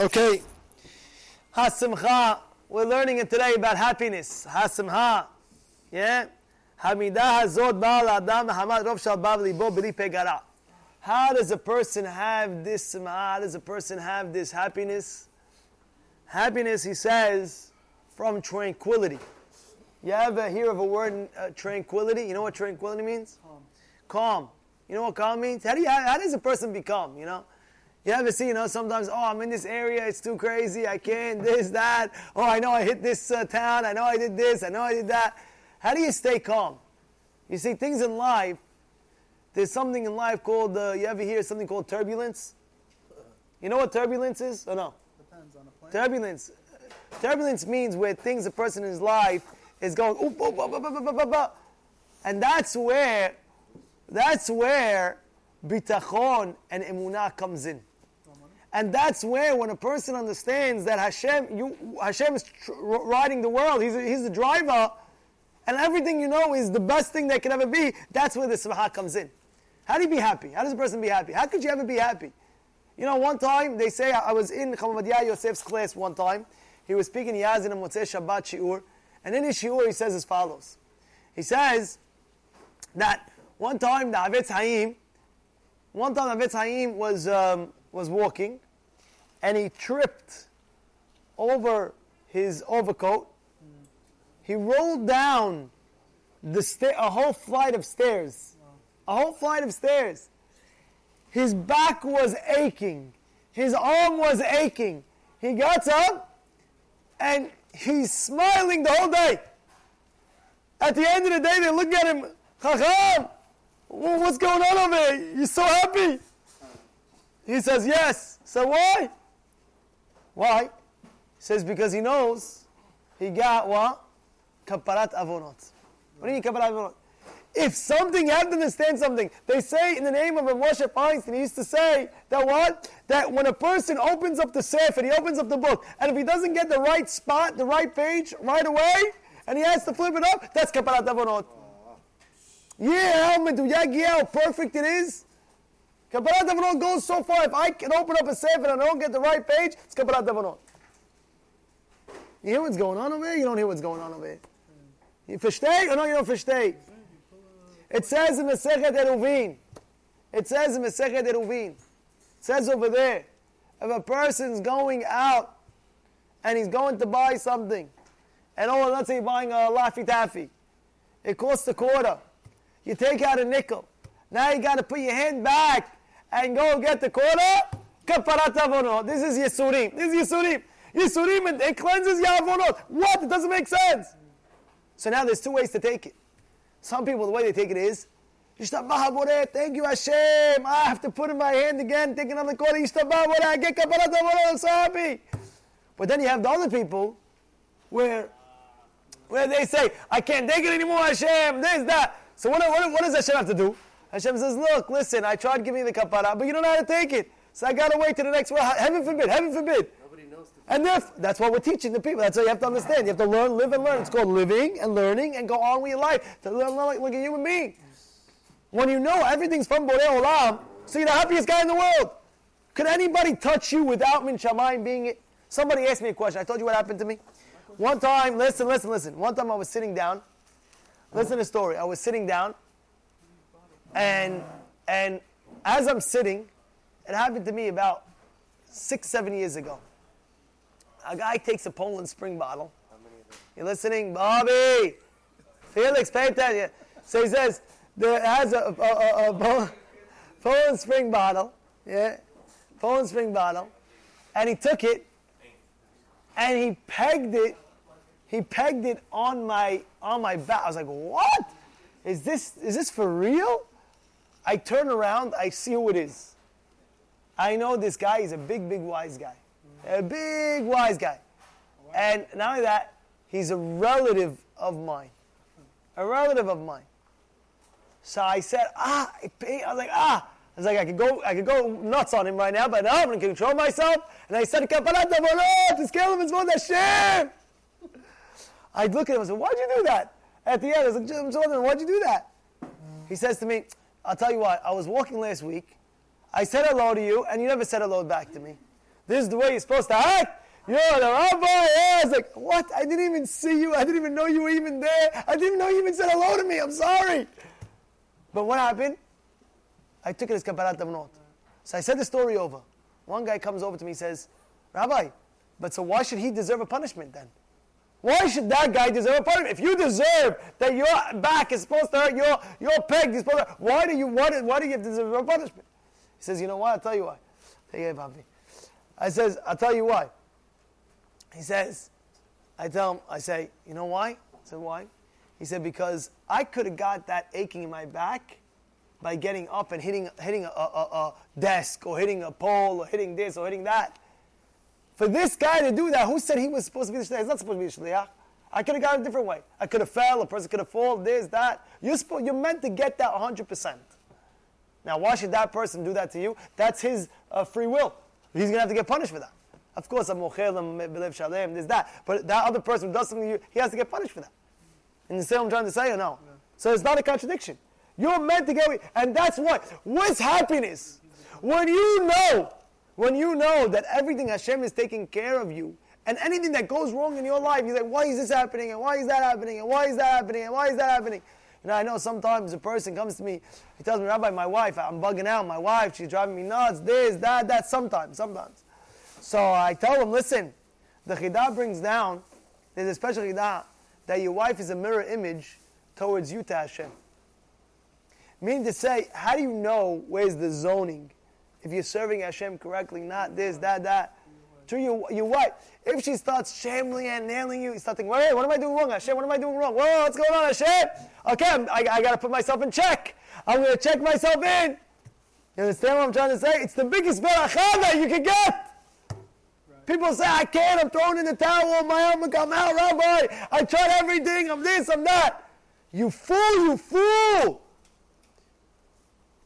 Okay. Hasimcha. We're learning it today about happiness. Hasimcha. Yeah? Hamidah hazot ba'al adam hamad rov shal bav libo b'li pegara. How does a person have this simcha? How does a person have this happiness? Happiness, he says, from tranquility. You ever hear of a word uh, tranquility? You know what tranquility means? Calm. Calm. You know what calm means? How do you, how, how does a person become? You know, you ever see? You know, sometimes oh, I'm in this area, it's too crazy, I can't this that. Oh, I know I hit this uh, town, I know I did this, I know I did that. How do you stay calm? You see, things in life. There's something in life called. Uh, you ever hear something called turbulence? You know what turbulence is? Or no? Depends on the plane. Turbulence. Turbulence means where things a person in his life is going, oop, oop, oop, oop, oop, oop, oop, oop. and that's where, that's where bitachon and emunah comes in. And that's where, when a person understands that Hashem, you, Hashem is tr- riding the world, he's, he's the driver, and everything you know is the best thing that can ever be, that's where the simcha comes in. How do you be happy? How does a person be happy? How could you ever be happy? You know, one time, they say, I was in Chacham Ovadia Yosef's class one time, he was speaking Yazin and Motzei Shabbat Shi'ur, and in his Shi'ur he says as follows. He says that one time the Hafetz Haim, one time the Hafetz Haim was, um, was walking, and he tripped over his overcoat. He rolled down the sta- a whole flight of stairs. A whole flight of stairs. His back was aching. His arm was aching. He gets up and he's smiling the whole day. At the end of the day, they look at him, Chacham, what's going on over there? You're so happy. He says, Yes. So why? Why? He says, Because he knows he got what? Kaparat avonot. What do you mean kaparat avonot? If something, you have to understand something. They say in the name of Moshe Feinstein, he used to say that what? That when a person opens up the Sefer, he opens up the book, and if he doesn't get the right spot, the right page right away, and he has to flip it up, that's Kaparat Avonot. Yeah, how perfect it is. Kaparat Avonot goes so far, if I can open up a Sefer and I don't get the right page, it's Kaparat Avonot. You hear what's going on over here? You don't hear what's going on over here. You versteh or no, you don't versteh? It says in Masechet Eruvin. It says in Masechet Eruvin. It says over there, if a person's going out and he's going to buy something, and oh, let's say you're buying a Laffy Taffy, it costs a quarter. You take out a nickel. Now you got to put your hand back and go get the quarter. Kaparat avonot. This is Yisurim. This is Yisurim. Yisurim, it, it cleanses your avonot. What? It doesn't make sense. So now there's two ways to take it. Some people, the way they take it is, thank you Hashem. I have to put in my hand again, take another quarter. I get Kaparat. I'm so happy. But then you have the other people where, where they say, I can't take it anymore, Hashem, this, that. So what, what, what does Hashem have to do? Hashem says, look, listen, I tried giving you the kapara, but you don't know how to take it. So I got to wait to the next one. Heaven forbid, heaven forbid. Nobody knows And theref- that's what we're teaching the people. That's what you have to understand. You have to learn, live, and learn. It's called living and learning and go on with your life to learn like, like a human being. When you know everything's from Borei Olam, so you're the happiest guy in the world. Could anybody touch you without Min Shamayim being it? Somebody asked me a question. I told you what happened to me. One time, listen, listen, listen. One time I was sitting down. Listen to the story. I was sitting down, and and as I'm sitting, it happened to me about six, seven years ago. A guy takes a Poland Spring bottle. You listening, Bobby? Felix, pay attention. So he says there has a, a, a, a Poland Spring bottle, yeah, Poland Spring bottle, and he took it and he pegged it. He pegged it on my on my back. I was like, "What? Is this is this for real?" I turn around. I see who it is. I know this guy is a big, big wise guy, a big wise guy, and not only that, he's a relative of mine, a relative of mine. So I said, "Ah," I was like, "Ah." I was like, I could go, I could go nuts on him right now, but no, I'm going to control myself. And I said. I look at him and said, Why'd you do that? At the end, I was like, why'd you do that? He says to me, I'll tell you what, I was walking last week. I said hello to you, and you never said hello back to me. This is the way you're supposed to act? You're the rabbi? Yeah. was like, what? I didn't even see you. I didn't even know you were even there. I didn't know you even said hello to me. I'm sorry. But what happened? I took it as kaparat damnot. So I said the story over. One guy comes over to me and says, Rabbi, but so why should he deserve a punishment then? Why should that guy deserve a punishment? If you deserve that your back is supposed to hurt, your, your peg is supposed to hurt, why do you, why do, why do you deserve a punishment? He says, you know what? I'll tell you why. I says, I'll tell you why. He says, I tell him, I say, you know why? I said, why? He said, because I could have got that aching in my back by getting up and hitting, hitting a, a, a, desk or hitting a pole or hitting this or hitting that. For this guy to do that, who said he was supposed to be the shliach? He's not supposed to be the shliach. I could have gone a different way. I could have fell, a person could have fallen, this, that. You're, supposed, you're meant to get that 100%. Now, why should that person do that to you? That's his uh, free will. He's going to have to get punished for that. Of course, I'm mochelim, shalem, this, that. But that other person who does something to you, he has to get punished for that. And you see what I'm trying to say or no? Yeah. So it's not a contradiction. You're meant to get, and that's what. What's happiness? When you know, when you know that everything Hashem is taking care of you, and anything that goes wrong in your life, you're like, why is this happening? And why is that happening? And why is that happening? And why is that happening? You know, I know sometimes a person comes to me, he tells me, Rabbi, my wife, I'm bugging out. My wife, she's driving me nuts. This, that, that. Sometimes, sometimes. So I tell him, listen, the Chidah brings down, there's a special Chidah, that your wife is a mirror image towards you to Hashem. Meaning to say, how do you know where's the zoning? If you're serving Hashem correctly, not this, that, that. To your, your wife, if she starts shambling and nailing you, you start thinking, wait, what am I doing wrong, Hashem? What am I doing wrong? Whoa, what's going on, Hashem? Okay, I, I got to put myself in check. I'm going to check myself in. You understand what I'm trying to say? It's the biggest beracha that you can get. People say, I can't, I'm throwing in the towel, my arm will come out, Rabbi. I tried everything, I'm this, I'm that. You fool, you fool.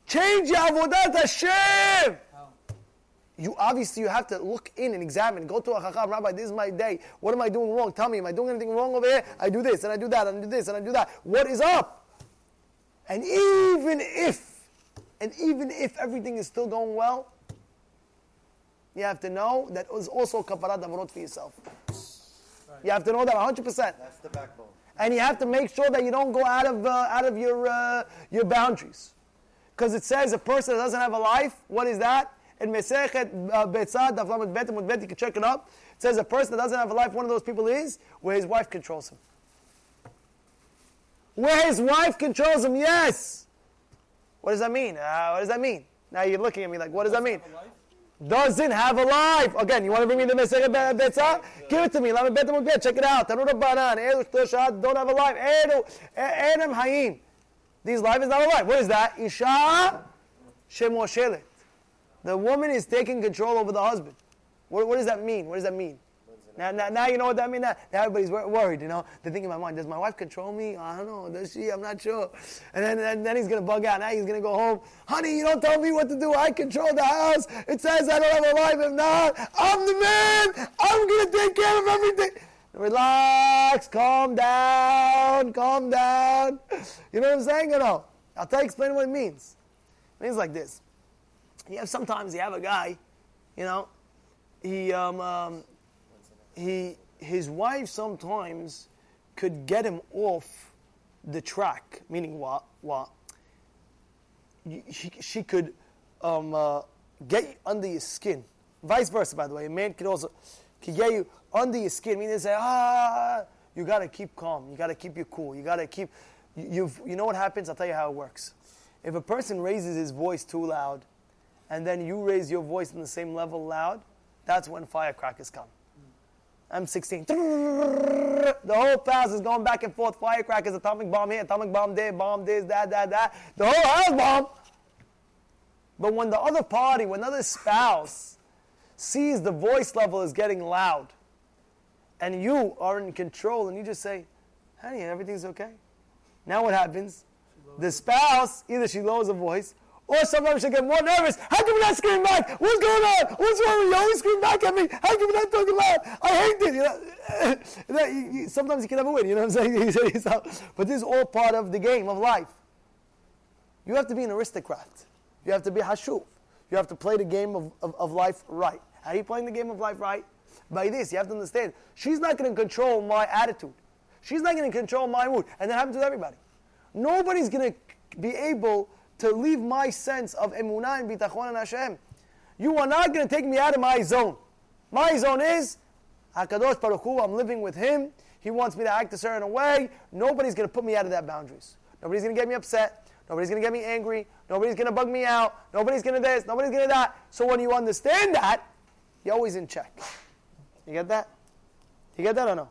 Change your avodat Hashem. You obviously you have to look in and examine. Go to a chacham, Rabbi. This is my day. What am I doing wrong? Tell me, am I doing anything wrong over here? I do this and I do that and I do this and I do that. What is up? And even if, and even if everything is still going well, you have to know that it also kaparat avarot for yourself. Right. You have to know that 100%. That's the backbone. And you have to make sure that you don't go out of, uh, out of your, uh, your boundaries. Because it says a person that doesn't have a life, what is that? In Mesechet uh, Betzah, you can check it up. It says a person that doesn't have a life, one of those people is where his wife controls him. Where his wife controls him, yes! What does that mean? Uh, what does that mean? Now you're looking at me like, what does that mean? Doesn't have a life. Again, you want to bring me the Mesechet Betzah? Give it to me. Check it out. Don't have a life. Adam Hayim. These life is not alive. What is that? Isha shemoshelet. The woman is taking control over the husband. What, what does that mean? What does that mean? Now, now, now you know what that means. Now, everybody's worried. You know, they're thinking in my mind: Does my wife control me? I don't know. Does she? I'm not sure. And then, and then he's gonna bug out. Now he's gonna go home. Honey, you don't tell me what to do. I control the house. It says I don't have a wife. If not, I'm the man. I'm gonna take care of everything. Relax, calm down, calm down. You know what I'm saying or no? I'll tell you, explain what it means. It means like this. You have sometimes you have a guy, you know, he um, um, he his wife sometimes could get him off the track. Meaning what? What? She, she could um, uh, get under your skin. Vice versa, by the way. A man could also get you under your skin. Meaning, say, ah, you got to keep calm. You got to keep your cool. You got to keep. You've. you know what happens? I'll tell you how it works. If a person raises his voice too loud, and then you raise your voice in the same level loud, that's when firecrackers come. M16. The whole house is going back and forth. Firecrackers, atomic bomb here, atomic bomb there, bomb this, that, that, that. The whole house bomb. But when the other party, when the other spouse sees the voice level is getting loud, and you are in control and you just say, honey, everything's okay. Now what happens? The spouse, either she lowers her voice, or sometimes she get more nervous. How come you're not screaming back? What's going on? What's wrong with you? Always scream back at me. How come you're not talking loud? I hate this. You know, sometimes you can never win. You know what I'm saying? but this is all part of the game of life. You have to be an aristocrat. You have to be hashuv. You have to play the game of, of, of life right. How are you playing the game of life right? By this, you have to understand. She's not going to control my attitude. She's not going to control my mood. And that happens with everybody. Nobody's going to be able to leave my sense of emunah and bitachon and Hashem. You are not going to take me out of my zone. My zone is Hakadosh Baruch Hu. I'm living with Him. He wants me to act a certain way. Nobody's going to put me out of that boundaries. Nobody's going to get me upset. Nobody's going to get me angry. Nobody's going to bug me out. Nobody's going to this. Nobody's going to that. So when you understand that, you're always in check. You get that? You get that or no?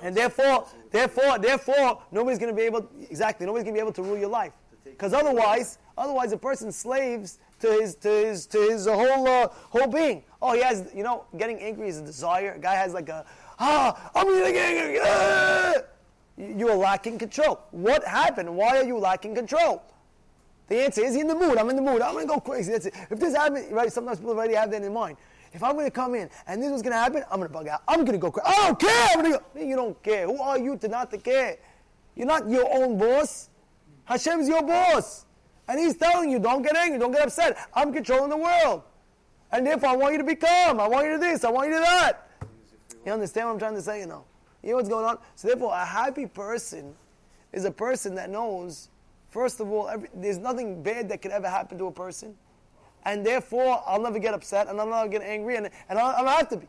And therefore, therefore, therefore, nobody's going to be able exactly. Nobody's going to be able to rule your life, because otherwise, otherwise, a person slaves to his to his to his whole uh, whole being. Oh, he has you know, getting angry is a desire. A guy has like a ah, I'm getting angry. Ah! You are lacking control. What happened? Why are you lacking control? The answer is in the mood. I'm in the mood. I'm going to go crazy. That's it. If this happens, right? Sometimes people already have that in mind. If I'm going to come in and this was going to happen, I'm going to bug out. I'm going to go crazy. I don't care. I'm going to go. You don't care. Who are you to not to care? You're not your own boss. Hashem's your boss. And he's telling you, don't get angry, don't get upset. I'm controlling the world. And therefore, I want you to be calm. I want you to this. I want you to do that. You understand what I'm trying to say? You know? You know what's going on? So therefore, a happy person is a person that knows, first of all, every, there's nothing bad that could ever happen to a person. And therefore, I'll never get upset, and I'll never get angry, and, and I'll, I'll have to be.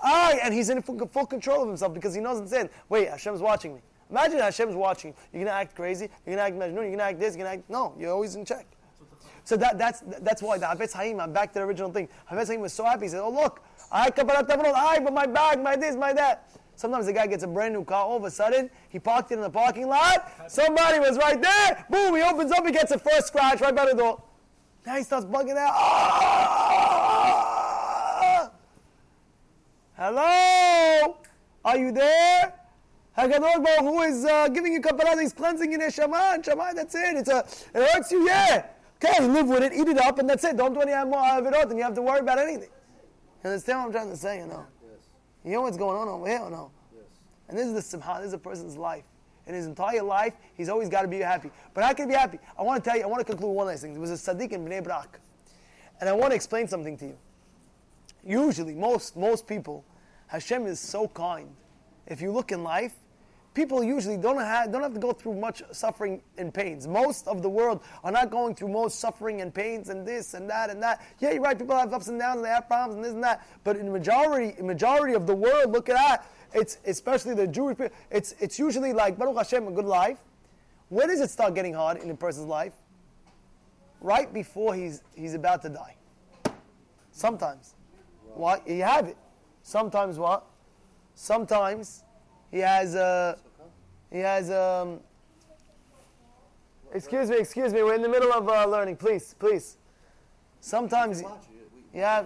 I, and he's in full, full, control of himself because he knows and saying, wait, Hashem's watching me. Imagine Hashem's watching you. You're going to act crazy. You're going to act Majnun. You're going to act this. You're going to act... No, you're always in check. So that, that's, that's why the Hafetz Haim, I'm back to the original thing. Hafetz Haim was so happy. He said, oh, look, I I, but my bag, my this, my that. Sometimes the guy gets a brand new car. All of a sudden, he parked it in the parking lot. Somebody was right there. Boom! He opens up. He gets a first scratch right by the door. Now he starts bugging out. Ah! Hello? Are you there? Hakadosh Baruch uh, giving you kapalah. He's cleansing you. Neshama, neshama. That's it. It's a. It hurts you. Yeah. Okay, live with it. Eat it up, and that's it. Don't do any more avirot, and you have to worry about anything. You understand what I'm trying to say? You know. You know what's going on over here or no? Yes. And this is the simha, this is a person's life. In his entire life, he's always got to be happy. But how can he be happy? I want to tell you, I want to conclude one last thing. There was a Sadiq in Bnei Brak. And I want to explain something to you. Usually, most, most people, Hashem is so kind. If you look in life, people usually don't have, don't have to go through much suffering and pains. Most of the world are not going through most suffering and pains and this and that and that. Yeah, you're right. People have ups and downs and they have problems and this and that. But in the majority, majority of the world, look at that. It's especially the Jewish people. It's it's usually like Baruch Hashem, a good life. When does it start getting hard in a person's life? Right before he's he's about to die. Sometimes, what you have it. Sometimes what? Sometimes he has a. He has um. Excuse me, excuse me. We're in the middle of uh, learning. Please, please. Sometimes, yeah.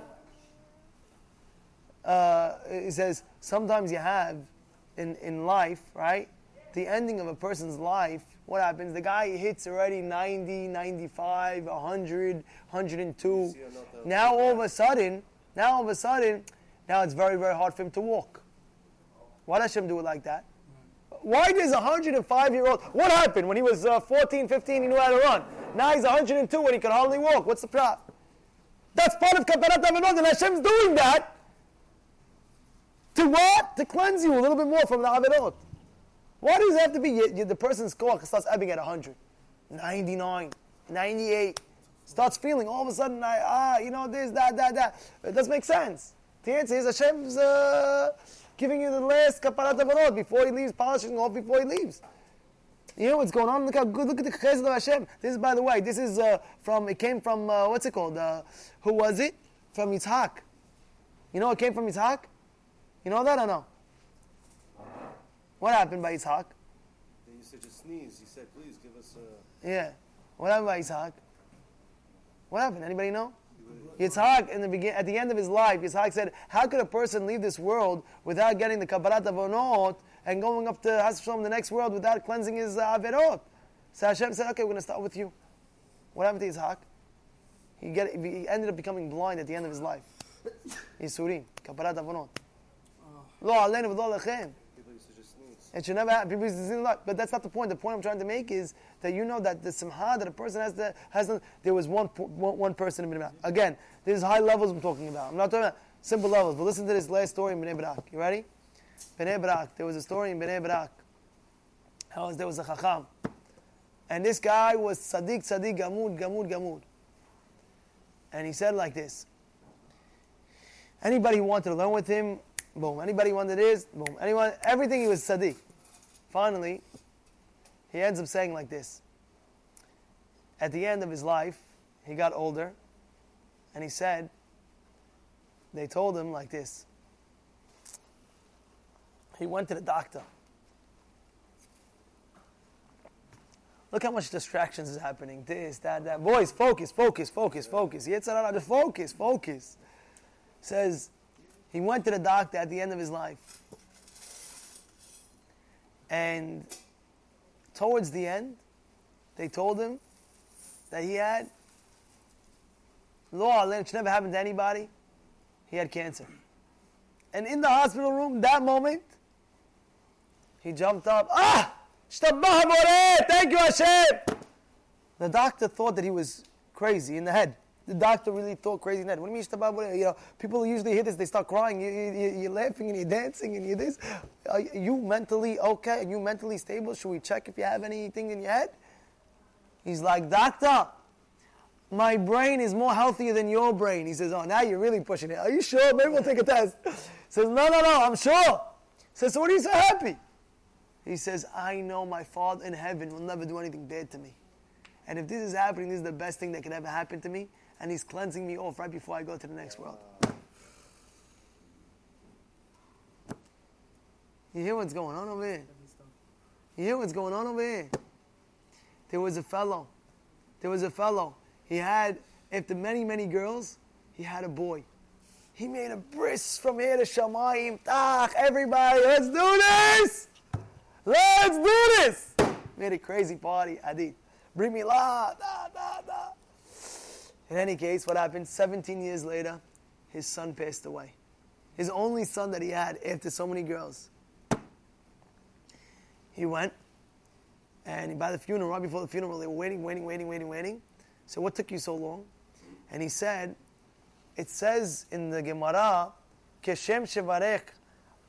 Uh, he says sometimes you have in in life, right? The ending of a person's life. What happens? The guy hits already 90, 95, 100, 102. Now all of a sudden, now all of a sudden, now it's very, very hard for him to walk. Why does Hashem do it like that? Why does a 105 year old, what happened when he was uh, 14, 15, he knew how to run? Now he's 102 and he can hardly walk. What's the problem? That's part of Kaparat Avinot, and Hashem's doing that to what? To cleanse you a little bit more from the Avinot. Why does it have to be you, you, the person's score starts ebbing at 100, 99, 98? Starts feeling all of a sudden, I, ah, you know, this, that, that, that. It doesn't make sense. The answer is Hashem's. Uh, giving you the last kaparat avarot before he leaves, polishing off before he leaves. You know what's going on? Look how good. Look at the chesed of Hashem. This is, by the way, this is uh, from. It came from uh, what's it called? Uh, who was it? From Yitzhak. You know what came from Yitzhak? You know that or no? What happened by Yitzhak? He said to just sneeze. He said, "Please give us a." Yeah. What happened by Yitzhak? What happened? Anybody know? Yitzhak, in the begin, at the end of his life, Yitzhak said, How could a person leave this world without getting the Kabbalat Avonot and going up to Hashem, the next world, without cleansing his uh, Averot? So Hashem said, Okay, we're going to start with you. What happened to Yitzhak? He, get, he ended up becoming blind at the end of his life. Yisurim, Kabbalat Avonot. Lo alenu v'lo lechem. It should never to say, but that's not the point. The point I'm trying to make is that you know that the simha that a person has has there was one one, one person in Bnei Again, this is high levels I'm talking about. I'm not talking about simple levels. But listen to this last story in Bnei Brak. You ready? Bnei Brak. There was a story in Bnei Brak. How was there was a chacham, and this guy was tzaddik, tzaddik, gamud, gamud, gamud. And he said like this. Anybody who wanted to learn with him, boom. Anybody wanted this, boom. Anyone, everything he was tzaddik. Finally, he ends up saying like this. At the end of his life, he got older, and he said, they told him like this. He went to the doctor. Look how much distractions is happening. This, that, that. Boys, focus, focus, focus, focus. Yitzhak, just focus, focus. Says he went to the doctor at the end of his life. And towards the end, they told him that he had law, which never happened to anybody. He had cancer. And in the hospital room, that moment, he jumped up. Ah! Thank you, Hashem! The doctor thought that he was crazy in the head. The doctor really thought crazy head. What do you mean, you know, people usually hear this, they start crying. You, you're laughing and you're dancing and you're this. Are you mentally okay? Are you mentally stable? Should we check if you have anything in your head? He's like, Doctor, my brain is more healthier than your brain. He says, Oh, now you're really pushing it. Are you sure? Maybe we'll take a test. says, No, no, no, I'm sure. Says, So what are you so happy? He says, I know my Father in heaven will never do anything bad to me. And if this is happening, this is the best thing that could ever happen to me. And He's cleansing me off right before I go to the next world. You hear what's going on over here? You hear what's going on over here? There was a fellow. There was a fellow. He had, after many, many girls, he had a boy. He made a bris from here to Shamayim. Tach, everybody, let's do this! Let's do this! Made a crazy party, Adit. Bring me la. In any case, what happened? 17 years later, his son passed away. His only son that he had after so many girls. He went, and by the funeral, right before the funeral, they were waiting, waiting, waiting, waiting, waiting. So, what took you so long? And he said, it says in the Gemara, Keshem Shevarech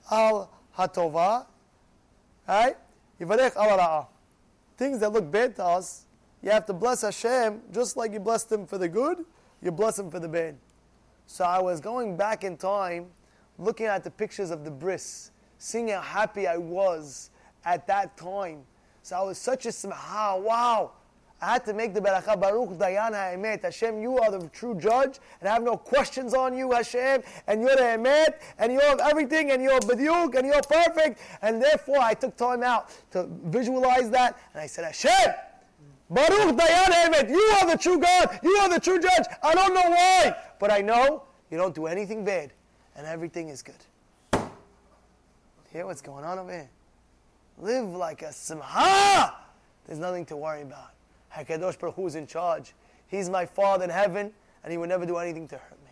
al Hatova, right? Yivarech al. Things that look bad to us, you have to bless Hashem just like you blessed him for the good, you bless him for the bad. So I was going back in time, looking at the pictures of the bris, seeing how happy I was at that time. So I was such a simha, wow. I had to make the barakah, Baruch Dayan HaEmet. Hashem, you are the true judge, and I have no questions on you, Hashem, and you're the Emet, and you have everything, and you're Badiuk, and you're perfect. And therefore, I took time out to visualize that, and I said, Hashem, Baruch Dayan HaEmet, you are the true God, you are the true judge. I don't know why, but I know you don't do anything bad, and everything is good. Hear what's going on over here? Live like a simha. There's nothing to worry about. HaKadosh Baruch Hu is in charge. He's my Father in heaven, and He will never do anything to hurt me.